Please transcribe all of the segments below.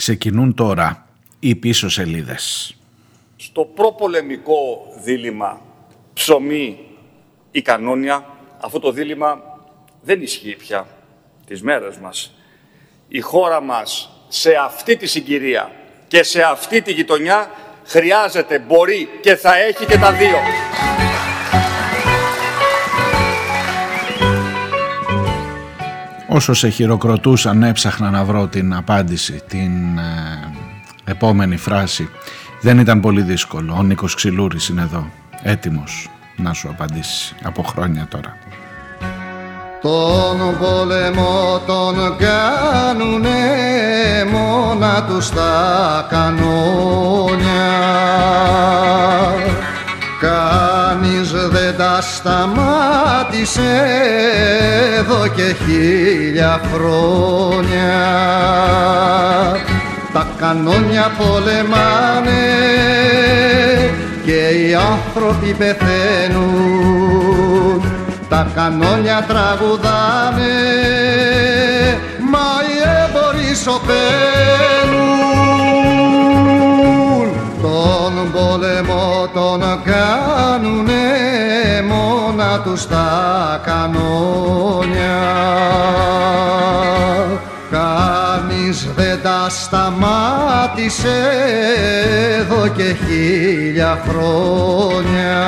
ξεκινούν τώρα οι πίσω σελίδες. Στο προπολεμικό δίλημα ψωμί ή κανόνια, αυτό το δίλημα δεν ισχύει πια τις μέρες μας. Η χώρα μας σε αυτή τη συγκυρία και σε αυτή τη γειτονιά χρειάζεται, μπορεί και θα έχει και τα δύο. Όσο σε χειροκροτούσαν έψαχνα να βρω την απάντηση, την ε, επόμενη φράση. Δεν ήταν πολύ δύσκολο. Ο Νίκος Ξυλούρης είναι εδώ, έτοιμος να σου απαντήσει από χρόνια τώρα. Τον πόλεμο τον κάνουνε μόνα τους τα κανόνια Κανείς δεν τα σταμάτησε εδώ και χίλια χρόνια. Τα κανόνια πολεμάνε και οι άνθρωποι πεθαίνουν. Τα κανόνια τραγουδάνε μα οι έμποροι σωπαίνουν. Τον πόλεμο τον κάνουνε μόνα τους τα κανόνια κανείς δεν τα σταμάτησε εδώ και χίλια χρόνια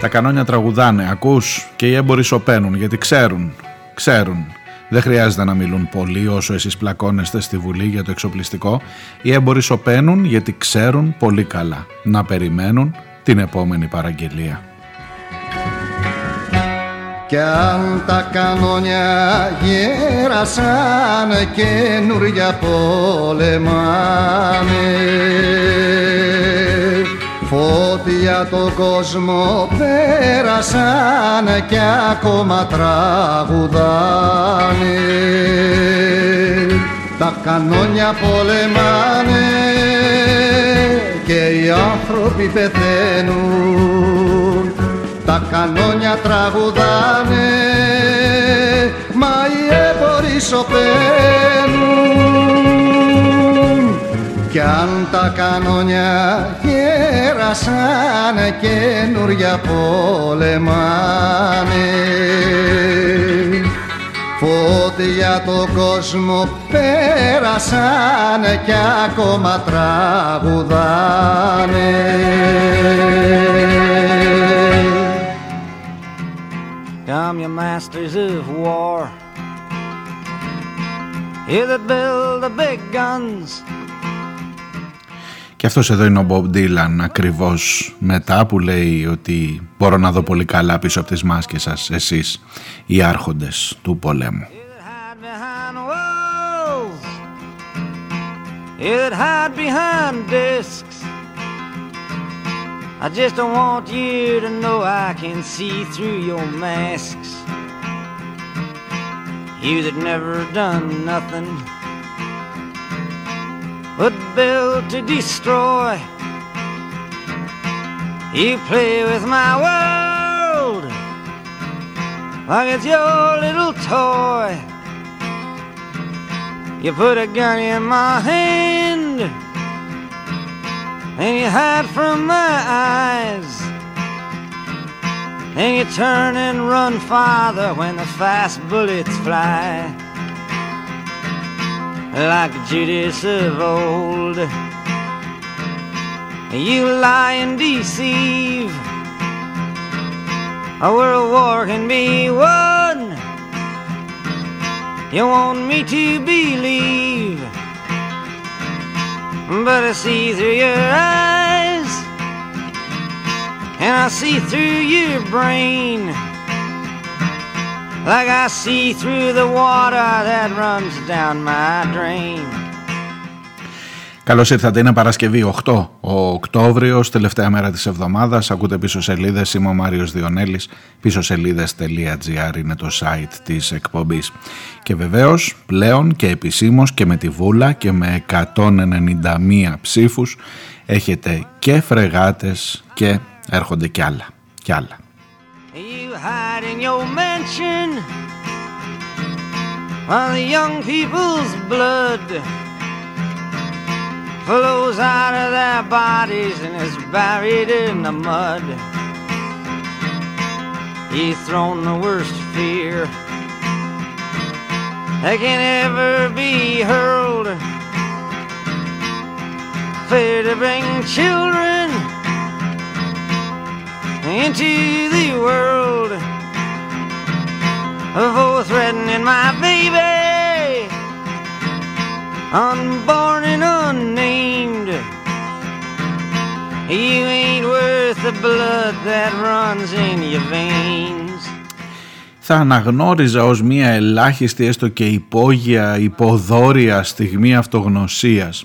Τα κανόνια τραγουδάνε, ακούς και οι έμποροι σωπαίνουν γιατί ξέρουν, ξέρουν. Δεν χρειάζεται να μιλούν πολύ όσο εσείς πλακώνεστε στη Βουλή για το εξοπλιστικό. Οι έμποροι σωπαίνουν γιατί ξέρουν πολύ καλά να περιμένουν την επόμενη παραγγελία. Κι αν τα κανόνια γέρασαν καινούρια πολεμάνε Φώτια το κόσμο πέρασαν και ακόμα τραγουδάνε. Τα κανόνια πολεμάνε και οι άνθρωποι πεθαίνουν. Τα κανόνια τραγουδάνε μα οι έμποροι σωπαίνουν κι αν τα κανόνια γέρασαν καινούρια πολεμάνε. Φώτια το κόσμο πέρασαν κι ακόμα τραγουδάνε. Come you masters of war. You that build the big guns Και αυτός εδώ είναι ο Bob Dylan ακριβώς μετά που λέει ότι μπορώ να δω πολύ καλά πίσω από τις μάσκες σας εσείς οι άρχοντες του πολέμου. It hide behind discs. I just don't want you to know I can see through your masks. You that never done nothing but built to destroy. You play with my world like it's your little toy. You put a gun in my hand and you hide from my eyes. And you turn and run farther when the fast bullets fly like Judas of old. You lie and deceive. A world war can be won. You want me to believe, but I see through your eyes, and I see through your brain like I see through the water that runs down my drain. Καλώς ήρθατε, είναι Παρασκευή 8 ο Οκτώβριος, τελευταία μέρα της εβδομάδας. Ακούτε πίσω σελίδες, είμαι ο Μάριος Διονέλης. Πίσω σελίδες.gr είναι το site της εκπομπής. Και βεβαίως πλέον και επισήμως και με τη Βούλα και με 191 ψήφους έχετε και φρεγάτες και έρχονται κι άλλα. Κι άλλα. Mansion while the young people's blood flows out of their bodies and is buried in the mud. He's thrown the worst fear that can ever be hurled. Fear to bring children into the world for threatening my baby, unborn and unnamed. You ain't worth the blood that runs in your veins. θα αναγνώριζα ως μια ελάχιστη έστω και υπόγεια, υποδόρια στιγμή αυτογνωσίας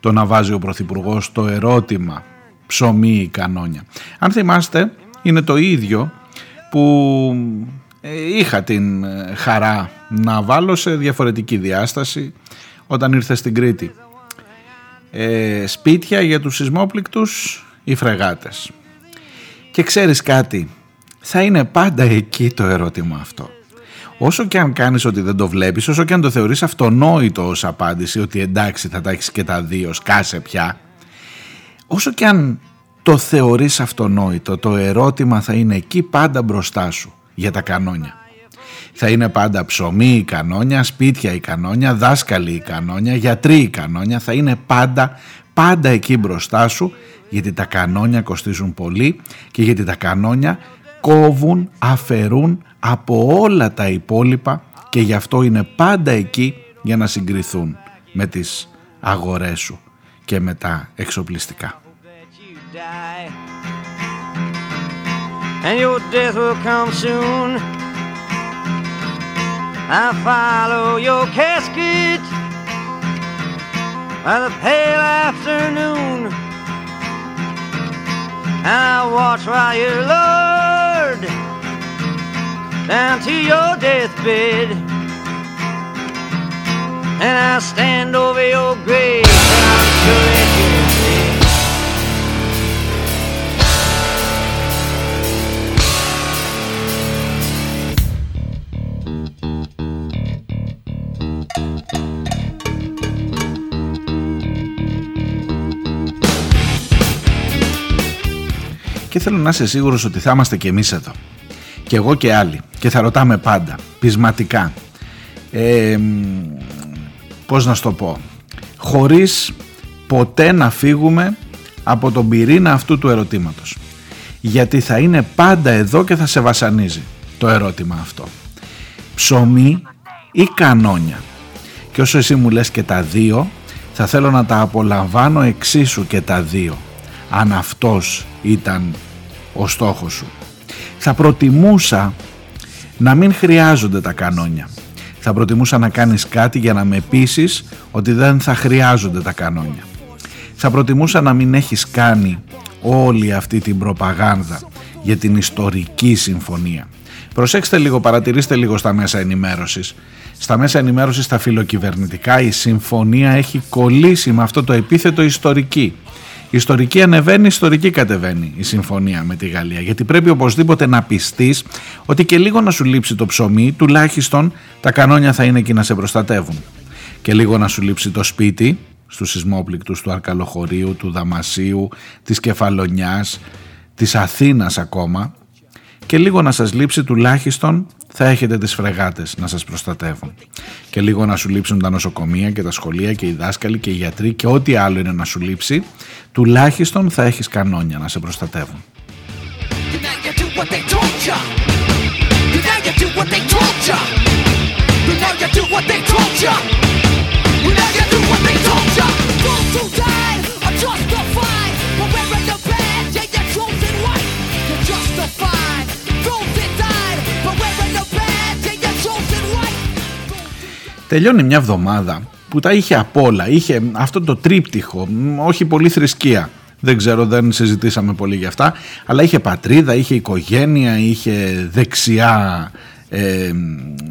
το να βάζει ο Πρωθυπουργός το ερώτημα ψωμί ή κανόνια. Αν θυμάστε είναι το ίδιο που ε, είχα την ε, χαρά να βάλω σε διαφορετική διάσταση όταν ήρθε στην Κρήτη. Ε, σπίτια για τους σεισμόπληκτους ή φρεγάτες. Και ξέρεις κάτι, θα είναι πάντα εκεί το ερώτημα αυτό. Όσο και αν κάνεις ότι δεν το βλέπεις, όσο και αν το θεωρείς αυτονόητο ως απάντηση, ότι εντάξει θα τα έχεις και τα δύο, σκάσε πια, όσο και αν το θεωρείς αυτονόητο, το ερώτημα θα είναι εκεί πάντα μπροστά σου για τα κανόνια. Θα είναι πάντα ψωμί η κανόνια, σπίτια η κανόνια, δάσκαλοι η κανόνια, γιατροί η κανόνια, θα είναι πάντα, πάντα εκεί μπροστά σου γιατί τα κανόνια κοστίζουν πολύ και γιατί τα κανόνια κόβουν, αφαιρούν από όλα τα υπόλοιπα και γι' αυτό είναι πάντα εκεί για να συγκριθούν με τις αγορές σου και με τα εξοπλιστικά. And your death will come soon. I follow your casket by the pale afternoon, I watch while you're lowered down to your deathbed, and I stand over your grave θέλω να είσαι σίγουρος ότι θα είμαστε και εμείς εδώ. Και εγώ και άλλοι. Και θα ρωτάμε πάντα, πεισματικά. Ε, πώς να σου το πω. Χωρίς ποτέ να φύγουμε από τον πυρήνα αυτού του ερωτήματος. Γιατί θα είναι πάντα εδώ και θα σε βασανίζει το ερώτημα αυτό. Ψωμί ή κανόνια. Και όσο εσύ μου λες και τα δύο, θα θέλω να τα απολαμβάνω εξίσου και τα δύο. Αν αυτός ήταν ο στόχος σου. Θα προτιμούσα να μην χρειάζονται τα κανόνια. Θα προτιμούσα να κάνεις κάτι για να με πείσεις ότι δεν θα χρειάζονται τα κανόνια. Θα προτιμούσα να μην έχεις κάνει όλη αυτή την προπαγάνδα για την ιστορική συμφωνία. Προσέξτε λίγο, παρατηρήστε λίγο στα μέσα ενημέρωσης. Στα μέσα ενημέρωσης, στα φιλοκυβερνητικά, η συμφωνία έχει κολλήσει με αυτό το επίθετο ιστορική. Η ιστορική ανεβαίνει, η ιστορική κατεβαίνει η συμφωνία με τη Γαλλία. Γιατί πρέπει οπωσδήποτε να πιστείς ότι και λίγο να σου λείψει το ψωμί, τουλάχιστον τα κανόνια θα είναι εκεί να σε προστατεύουν. Και λίγο να σου λείψει το σπίτι, στους σεισμόπληκτους του Αρκαλοχωρίου, του Δαμασίου, της Κεφαλονιάς, της Αθήνας ακόμα και λίγο να σας λείψει τουλάχιστον θα έχετε τις φρεγάτες να σας προστατεύουν. Και λίγο να σου λείψουν τα νοσοκομεία και τα σχολεία και οι δάσκαλοι και οι γιατροί και ό,τι άλλο είναι να σου λείψει, τουλάχιστον θα έχεις κανόνια να σε προστατεύουν. Τελειώνει μια εβδομάδα που τα είχε απ' όλα. Είχε αυτό το τρίπτυχο, όχι πολύ θρησκεία. Δεν ξέρω, δεν συζητήσαμε πολύ γι' αυτά. Αλλά είχε πατρίδα, είχε οικογένεια, είχε δεξιά ε,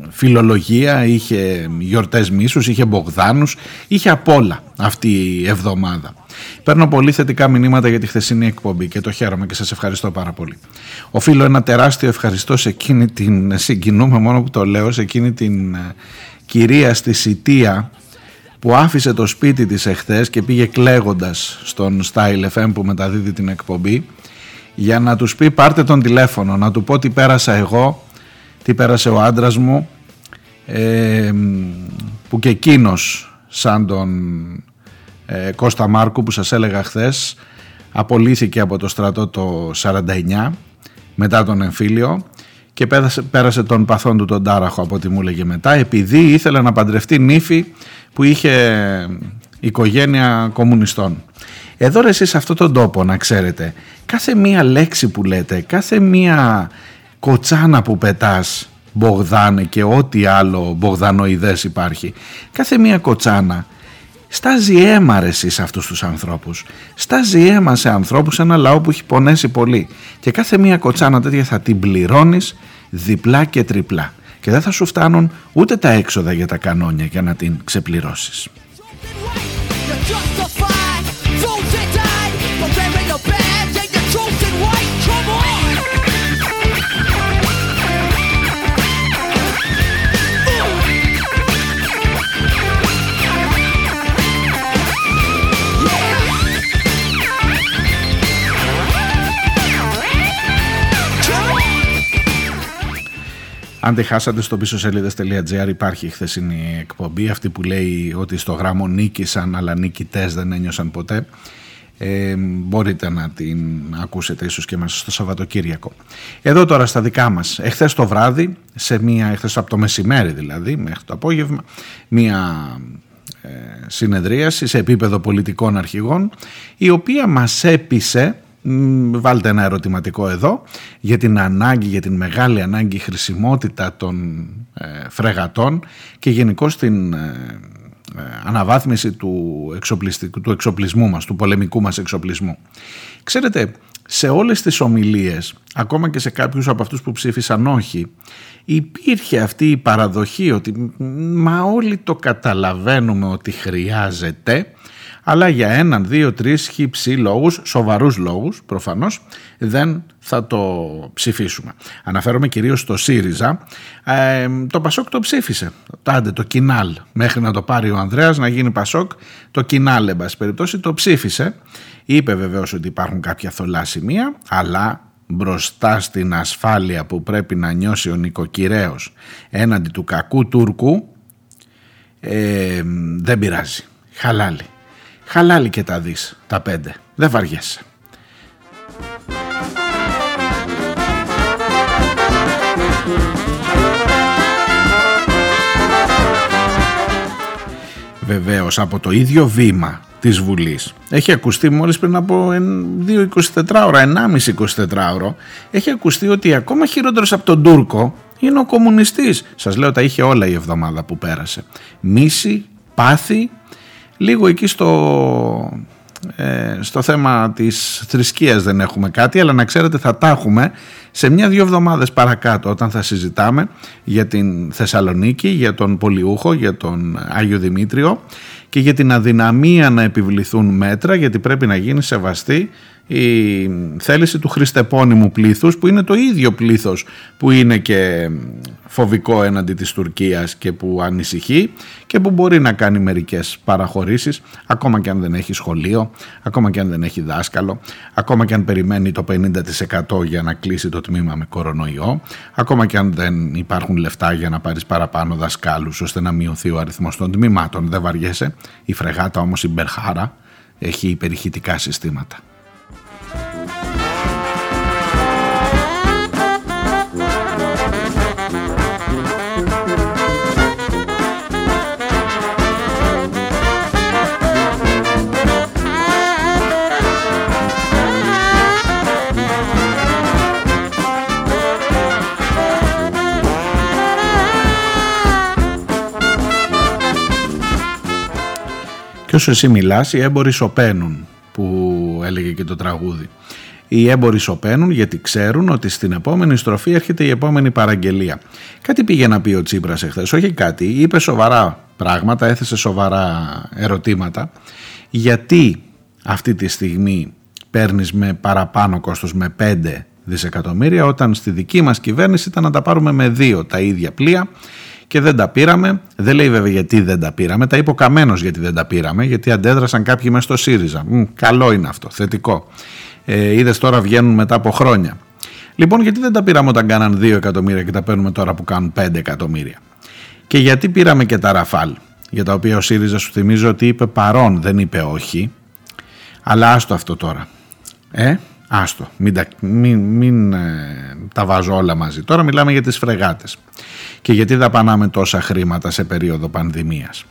φιλολογία, είχε γιορτές μίσους, είχε Μπογδάνους, είχε απ' όλα αυτή η εβδομάδα. Παίρνω πολύ θετικά μηνύματα για τη χθεσινή εκπομπή και το χαίρομαι και σας ευχαριστώ πάρα πολύ. Οφείλω ένα τεράστιο ευχαριστώ σε εκείνη την, συγκινούμε μόνο που το λέω, σε εκείνη την κυρία στη Σιτία που άφησε το σπίτι της εχθές και πήγε κλαίγοντας στον Style FM που μεταδίδει την εκπομπή για να τους πει πάρτε τον τηλέφωνο, να του πω τι πέρασα εγώ, τι πέρασε ο άντρας μου ε, που και εκείνος σαν τον ε, Κώστα Μάρκου που σας έλεγα χθες απολύθηκε από το στρατό το 49 μετά τον εμφύλιο και πέρασε, πέρασε τον παθόν του τον Τάραχο από ό,τι μου έλεγε μετά επειδή ήθελε να παντρευτεί νύφη που είχε οικογένεια κομμουνιστών. Εδώ ρε εσείς σε αυτόν τον τόπο να ξέρετε κάθε μία λέξη που λέτε, κάθε μία κοτσάνα που πετάς Μπογδάνε και ό,τι άλλο Μπογδανοειδές υπάρχει κάθε μία κοτσάνα στάζει αίμα ρε σε αυτούς τους ανθρώπους. Στάζει αίμα σε ανθρώπους ένα λαό που έχει πονέσει πολύ. Και κάθε μία κοτσάνα τέτοια θα την πληρώνεις διπλά και τριπλά. Και δεν θα σου φτάνουν ούτε τα έξοδα για τα κανόνια για να την ξεπληρώσεις. Αν δεν χάσατε στο πίσω σελίδε.gr υπάρχει η χθεσινή εκπομπή αυτή που λέει ότι στο γράμμο νίκησαν αλλά νικητές δεν ένιωσαν ποτέ. Ε, μπορείτε να την ακούσετε ίσως και μέσα στο Σαββατοκύριακο. Εδώ τώρα στα δικά μας, εχθές το βράδυ, σε μία, εχθές από το μεσημέρι δηλαδή, μέχρι το απόγευμα, μία ε, συνεδρίαση σε επίπεδο πολιτικών αρχηγών, η οποία μας έπεισε βάλτε ένα ερωτηματικό εδώ για την ανάγκη, για την μεγάλη ανάγκη χρησιμότητα των ε, φρεγατών και γενικώς την ε, ε, αναβάθμιση του, του εξοπλισμού μας, του πολεμικού μας εξοπλισμού. Ξέρετε, σε όλες τις ομιλίες, ακόμα και σε κάποιους από αυτούς που ψήφισαν όχι, υπήρχε αυτή η παραδοχή ότι μα όλοι το καταλαβαίνουμε ότι χρειάζεται αλλά για έναν, δύο, τρεις χυψή λόγους, σοβαρούς λόγους προφανώς, δεν θα το ψηφίσουμε. Αναφέρομαι κυρίως στο ΣΥΡΙΖΑ. Ε, το Πασόκ το ψήφισε. Τάντε το Κινάλ. Μέχρι να το πάρει ο Ανδρέας να γίνει Πασόκ, το Κινάλ, εν πάση περιπτώσει, το ψήφισε. Είπε βεβαίως ότι υπάρχουν κάποια θολά σημεία, αλλά μπροστά στην ασφάλεια που πρέπει να νιώσει ο νοικοκυρέος έναντι του κακού Τούρκου, ε, δεν πειράζει. Χαλάλη. Χαλάλι και τα δεις τα πέντε. Δεν βαριέσαι. Βεβαίως από το ίδιο βήμα της Βουλής έχει ακουστεί μόλις πριν από 2-24 ώρα, 1,5-24 ώρα έχει ακουστεί ότι ακόμα χειρότερος από τον Τούρκο είναι ο κομμουνιστής. Σας λέω τα είχε όλα η εβδομάδα που πέρασε. Μίση, πάθη Λίγο εκεί στο, ε, στο θέμα της θρησκείας δεν έχουμε κάτι, αλλά να ξέρετε θα τα έχουμε σε μια-δυο εβδομάδες παρακάτω όταν θα συζητάμε για την Θεσσαλονίκη, για τον Πολιούχο, για τον Άγιο Δημήτριο και για την αδυναμία να επιβληθούν μέτρα γιατί πρέπει να γίνει σεβαστή η θέληση του χριστεπώνυμου πλήθους που είναι το ίδιο πλήθος που είναι και φοβικό έναντι της Τουρκίας και που ανησυχεί και που μπορεί να κάνει μερικές παραχωρήσεις ακόμα και αν δεν έχει σχολείο, ακόμα και αν δεν έχει δάσκαλο, ακόμα και αν περιμένει το 50% για να κλείσει το τμήμα με κορονοϊό, ακόμα και αν δεν υπάρχουν λεφτά για να πάρεις παραπάνω δασκάλους ώστε να μειωθεί ο αριθμός των τμήματων. Δεν βαριέσαι. Η φρεγάτα όμως η Μπερχάρα έχει υπερηχητικά συστήματα. Και όσο εσύ μιλάς οι έμποροι σωπαίνουν που έλεγε και το τραγούδι. Οι έμποροι σωπαίνουν γιατί ξέρουν ότι στην επόμενη στροφή έρχεται η επόμενη παραγγελία. Κάτι πήγε να πει ο Τσίπρας εχθές, όχι κάτι, είπε σοβαρά πράγματα, έθεσε σοβαρά ερωτήματα. Γιατί αυτή τη στιγμή παίρνεις με παραπάνω κόστος με 5 δισεκατομμύρια όταν στη δική μας κυβέρνηση ήταν να τα πάρουμε με 2 τα ίδια πλοία και δεν τα πήραμε. Δεν λέει βέβαια γιατί δεν τα πήραμε. Τα είπε ο Καμένος γιατί δεν τα πήραμε, γιατί αντέδρασαν κάποιοι μέσα στο ΣΥΡΙΖΑ. Μ, καλό είναι αυτό, θετικό. Ε, Είδες τώρα βγαίνουν μετά από χρόνια. Λοιπόν, γιατί δεν τα πήραμε όταν κάναν 2 εκατομμύρια και τα παίρνουμε τώρα που κάνουν 5 εκατομμύρια; Και γιατί πήραμε και τα Ραφάλ, για τα οποία ο ΣΥΡΙΖΑ σου θυμίζω ότι είπε παρόν, δεν είπε όχι. Αλλά άστο αυτό τώρα. Ε, άστο. Μην, τα, μην, μην ε, τα βάζω όλα μαζί. Τώρα μιλάμε για τις φρεγάτες. Και γιατί δαπανάμε τόσα χρήματα σε περίοδο πανδημίας.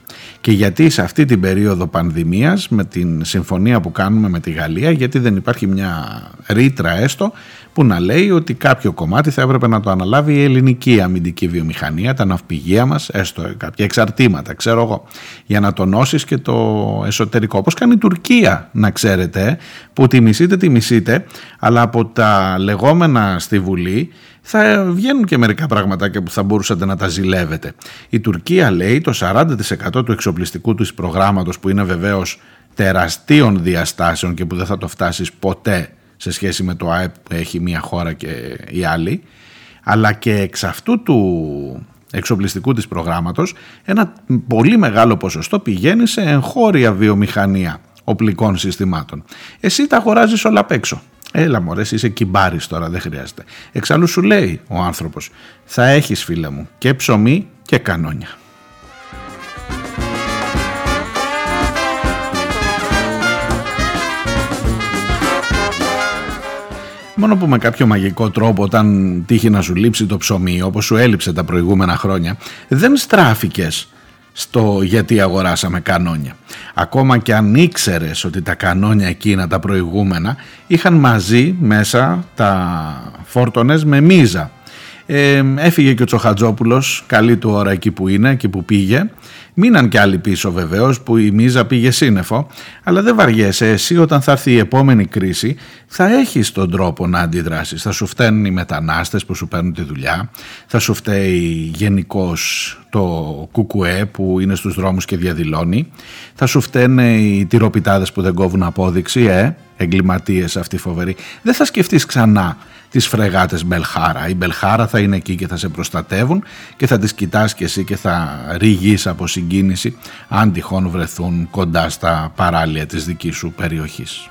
Και γιατί σε αυτή την περίοδο πανδημίας με την συμφωνία που κάνουμε με τη Γαλλία γιατί δεν υπάρχει μια ρήτρα έστω που να λέει ότι κάποιο κομμάτι θα έπρεπε να το αναλάβει η ελληνική αμυντική βιομηχανία, τα ναυπηγεία μας, έστω κάποια εξαρτήματα, ξέρω εγώ, για να τονώσεις και το εσωτερικό. Όπως κάνει η Τουρκία, να ξέρετε, που τη μισείτε, τη μισείτε, αλλά από τα λεγόμενα στη Βουλή θα βγαίνουν και μερικά πραγματάκια που θα μπορούσατε να τα ζηλεύετε. Η Τουρκία λέει το 40% του εξοπλιστικού του προγράμματος που είναι βεβαίως τεραστίων διαστάσεων και που δεν θα το φτάσεις ποτέ σε σχέση με το ΑΕΠ που έχει μία χώρα και η άλλη αλλά και εξ αυτού του εξοπλιστικού της προγράμματος ένα πολύ μεγάλο ποσοστό πηγαίνει σε εγχώρια βιομηχανία οπλικών συστημάτων. Εσύ τα αγοράζεις όλα απ' έξω. Έλα μωρέ, είσαι κυμπάρης τώρα, δεν χρειάζεται. Εξάλλου σου λέει ο άνθρωπος, θα έχεις φίλε μου και ψωμί και κανόνια. Μόνο που με κάποιο μαγικό τρόπο όταν τύχει να σου λείψει το ψωμί όπως σου έλειψε τα προηγούμενα χρόνια δεν στράφηκες στο γιατί αγοράσαμε κανόνια. Ακόμα και αν ήξερες ότι τα κανόνια εκείνα τα προηγούμενα είχαν μαζί μέσα τα φόρτονες με μίζα. Ε, έφυγε και ο Τσοχατζόπουλος, καλή του ώρα εκεί που είναι, εκεί που πήγε Μείναν και άλλοι πίσω βεβαίως που η μίζα πήγε σύννεφο, αλλά δεν βαριέσαι εσύ όταν θα έρθει η επόμενη κρίση θα έχεις τον τρόπο να αντιδράσεις. Θα σου φταίνουν οι μετανάστες που σου παίρνουν τη δουλειά, θα σου φταίει γενικώς το κουκουέ που είναι στους δρόμους και διαδηλώνει, θα σου φταίνε οι τυροπιτάδες που δεν κόβουν απόδειξη, ε, εγκληματίες αυτοί φοβεροί. Δεν θα σκεφτείς ξανά τις φρεγάτες Μπελχάρα. Η Μπελχάρα θα είναι εκεί και θα σε προστατεύουν και θα τις κοιτάς και εσύ και θα ρηγείς από συγκίνηση αν τυχόν βρεθούν κοντά στα παράλια της δικής σου περιοχής.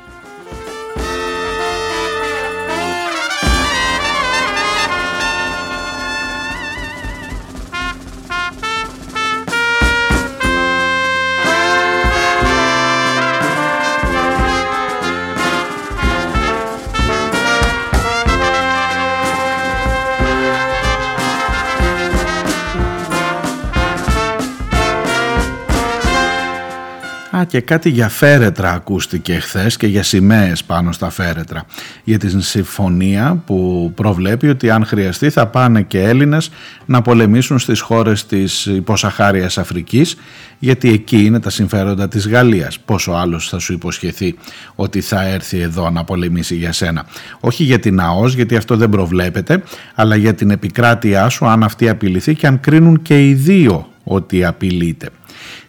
Και κάτι για φέρετρα ακούστηκε χθες και για σημαίες πάνω στα φέρετρα. Για την συμφωνία που προβλέπει ότι αν χρειαστεί θα πάνε και Έλληνες να πολεμήσουν στις χώρες της υποσαχάριας Αφρικής γιατί εκεί είναι τα συμφέροντα της Γαλλίας. Πόσο άλλος θα σου υποσχεθεί ότι θα έρθει εδώ να πολεμήσει για σένα. Όχι για την ΑΟΣ γιατί αυτό δεν προβλέπεται αλλά για την επικράτειά σου αν αυτή απειληθεί και αν κρίνουν και οι δύο ότι απειλείται.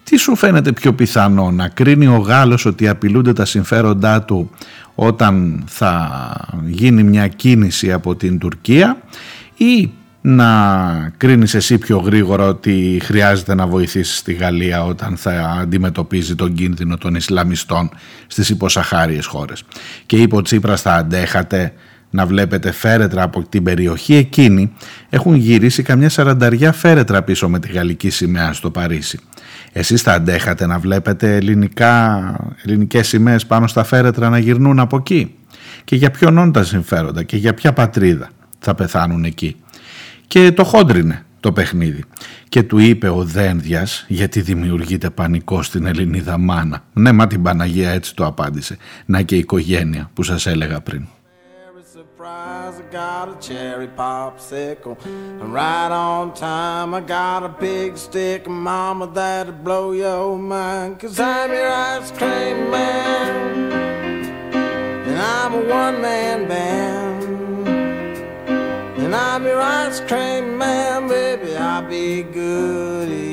Τι σου φαίνεται πιο πιθανό να κρίνει ο Γάλλος ότι απειλούνται τα συμφέροντά του όταν θα γίνει μια κίνηση από την Τουρκία ή να κρίνεις εσύ πιο γρήγορα ότι χρειάζεται να βοηθήσεις τη Γαλλία όταν θα αντιμετωπίζει τον κίνδυνο των Ισλαμιστών στις υποσαχάριες χώρες. Και είπε ο Τσίπρας θα αντέχατε να βλέπετε φέρετρα από την περιοχή εκείνη έχουν γυρίσει καμιά σαρανταριά φέρετρα πίσω με τη γαλλική σημαία στο Παρίσι. Εσείς θα αντέχατε να βλέπετε ελληνικά, ελληνικές σημαίες πάνω στα φέρετρα να γυρνούν από εκεί; Και για ποιον όντα συμφέροντα και για ποια πατρίδα θα πεθάνουν εκεί; Και το χόντρινε το παιχνίδι. Και του είπε ο Δένδιας γιατί δημιουργείται πανικό στην Ελληνίδα μάνα. Ναι μα την Παναγία έτσι το απάντησε. Να και η οικογένεια που σας έλεγα πριν. I got a cherry popsicle. And right on time, I got a big stick mama that'll blow your mind. Cause I'm your ice cream man. And I'm a one man band. And I'm your ice cream man, baby. I'll be good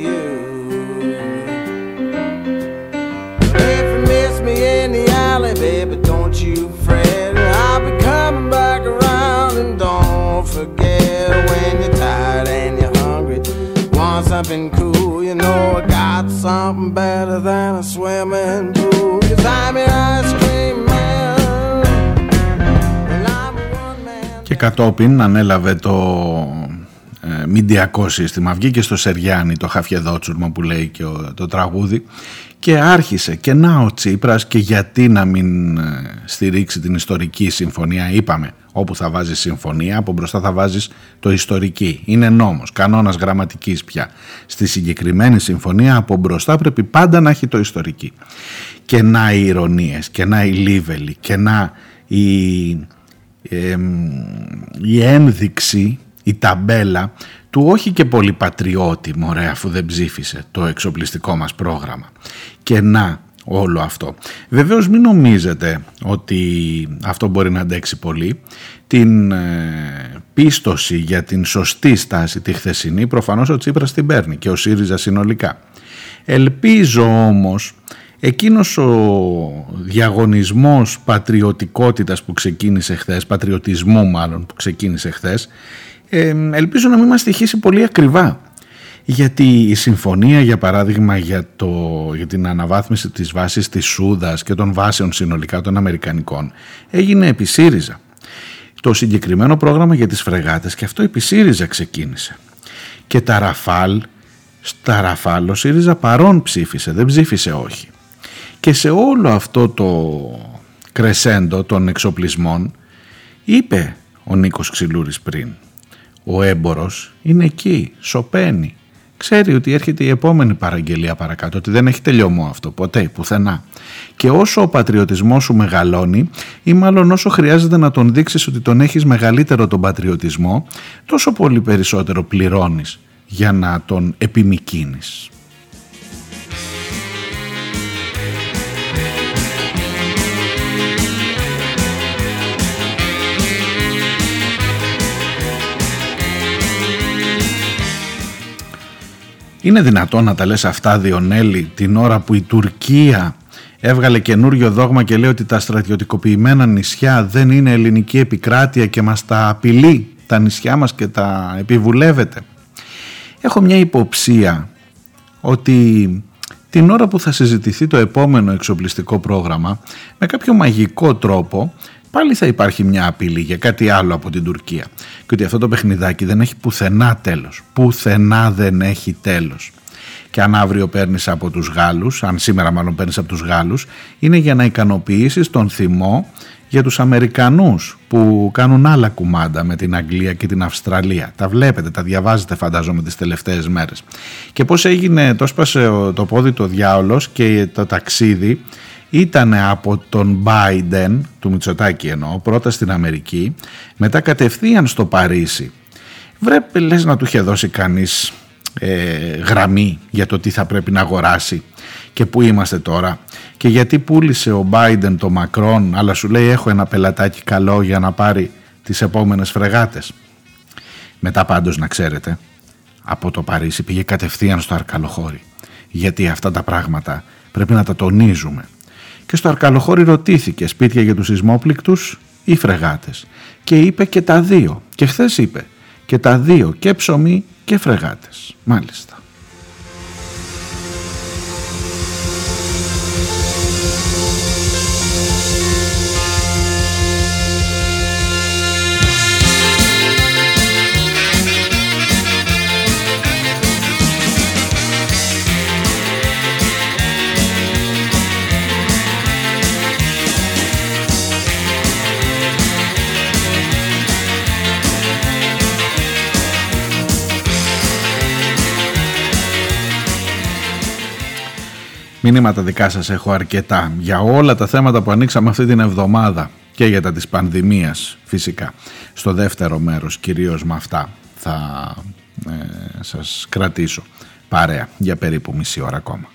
jumping cool. You know I got something better than a swimming pool. Cause I'm an ice cream man. And I'm one man. Και κατόπιν ανέλαβε το ε, μηντιακό σύστημα. Βγήκε στο Σεριάνι το χαφιεδότσουρμα που λέει και το τραγούδι και άρχισε και να ο Τσίπρας και γιατί να μην ε, στηρίξει την ιστορική συμφωνία. Είπαμε όπου θα βάζεις συμφωνία από μπροστά θα βάζεις το ιστορική. Είναι νόμος, κανόνας γραμματικής πια. Στη συγκεκριμένη συμφωνία από μπροστά πρέπει πάντα να έχει το ιστορική. Και να οι ηρωνίες και να οι λίβελοι και να η, η ένδειξη η ταμπέλα του όχι και πολύ πατριώτη μωρέ αφού δεν ψήφισε το εξοπλιστικό μας πρόγραμμα και να όλο αυτό. Βεβαίως μην νομίζετε ότι αυτό μπορεί να αντέξει πολύ. Την ε, πίστοση για την σωστή στάση τη χθεσινή προφανώς ο Τσίπρας την παίρνει και ο ΣΥΡΙΖΑ συνολικά. Ελπίζω όμως εκείνος ο διαγωνισμός πατριωτικότητας που ξεκίνησε χθες, πατριωτισμού μάλλον που ξεκίνησε χθες, ελπίζω να μην μας στοιχήσει πολύ ακριβά. Γιατί η συμφωνία για παράδειγμα για, το, για την αναβάθμιση της βάσης της Σούδας και των βάσεων συνολικά των Αμερικανικών έγινε επί ΣΥΡΙΖΑ. Το συγκεκριμένο πρόγραμμα για τις φρεγάτες και αυτό επί ΣΥΡΙΖΑ ξεκίνησε. Και τα Ραφάλ, στα Ραφάλ ο ΣΥΡΙΖΑ παρόν ψήφισε, δεν ψήφισε όχι. Και σε όλο αυτό το κρεσέντο των εξοπλισμών είπε ο Νίκος Ξυλούρης πριν ο έμπορος είναι εκεί, σωπαίνει. Ξέρει ότι έρχεται η επόμενη παραγγελία παρακάτω, ότι δεν έχει τελειωμό αυτό ποτέ, πουθενά. Και όσο ο πατριωτισμός σου μεγαλώνει, ή μάλλον όσο χρειάζεται να τον δείξεις ότι τον έχεις μεγαλύτερο τον πατριωτισμό, τόσο πολύ περισσότερο πληρώνεις για να τον επιμικίνεις. Είναι δυνατόν να τα λες αυτά Διονέλη την ώρα που η Τουρκία έβγαλε καινούριο δόγμα και λέει ότι τα στρατιωτικοποιημένα νησιά δεν είναι ελληνική επικράτεια και μας τα απειλεί τα νησιά μας και τα επιβουλεύεται. Έχω μια υποψία ότι την ώρα που θα συζητηθεί το επόμενο εξοπλιστικό πρόγραμμα με κάποιο μαγικό τρόπο πάλι θα υπάρχει μια απειλή για κάτι άλλο από την Τουρκία. Και ότι αυτό το παιχνιδάκι δεν έχει πουθενά τέλος. Πουθενά δεν έχει τέλος. Και αν αύριο παίρνεις από τους Γάλλους, αν σήμερα μάλλον παίρνεις από τους Γάλλους, είναι για να ικανοποιήσεις τον θυμό για τους Αμερικανούς που κάνουν άλλα κουμάντα με την Αγγλία και την Αυστραλία. Τα βλέπετε, τα διαβάζετε φαντάζομαι τις τελευταίες μέρες. Και πώς έγινε, το σπάσε το πόδι το διάολος και το ταξίδι ήταν από τον Biden, του Μητσοτάκη εννοώ, πρώτα στην Αμερική, μετά κατευθείαν στο Παρίσι. Βρέπε λες να του είχε δώσει κανείς ε, γραμμή για το τι θα πρέπει να αγοράσει και πού είμαστε τώρα και γιατί πούλησε ο Biden το Μακρόν αλλά σου λέει έχω ένα πελατάκι καλό για να πάρει τις επόμενες φρεγάτες. Μετά πάντως να ξέρετε, από το Παρίσι πήγε κατευθείαν στο Αρκαλοχώρι γιατί αυτά τα πράγματα πρέπει να τα τονίζουμε και στο Αρκαλοχώρι ρωτήθηκε σπίτια για τους σεισμόπληκτους ή φρεγάτες. Και είπε και τα δύο. Και χθες είπε και τα δύο και ψωμί και φρεγάτες. Μάλιστα Μηνύματα δικά σας έχω αρκετά για όλα τα θέματα που ανοίξαμε αυτή την εβδομάδα και για τα της πανδημίας φυσικά. Στο δεύτερο μέρος κυρίως με αυτά θα ε, σας κρατήσω παρέα για περίπου μισή ώρα ακόμα.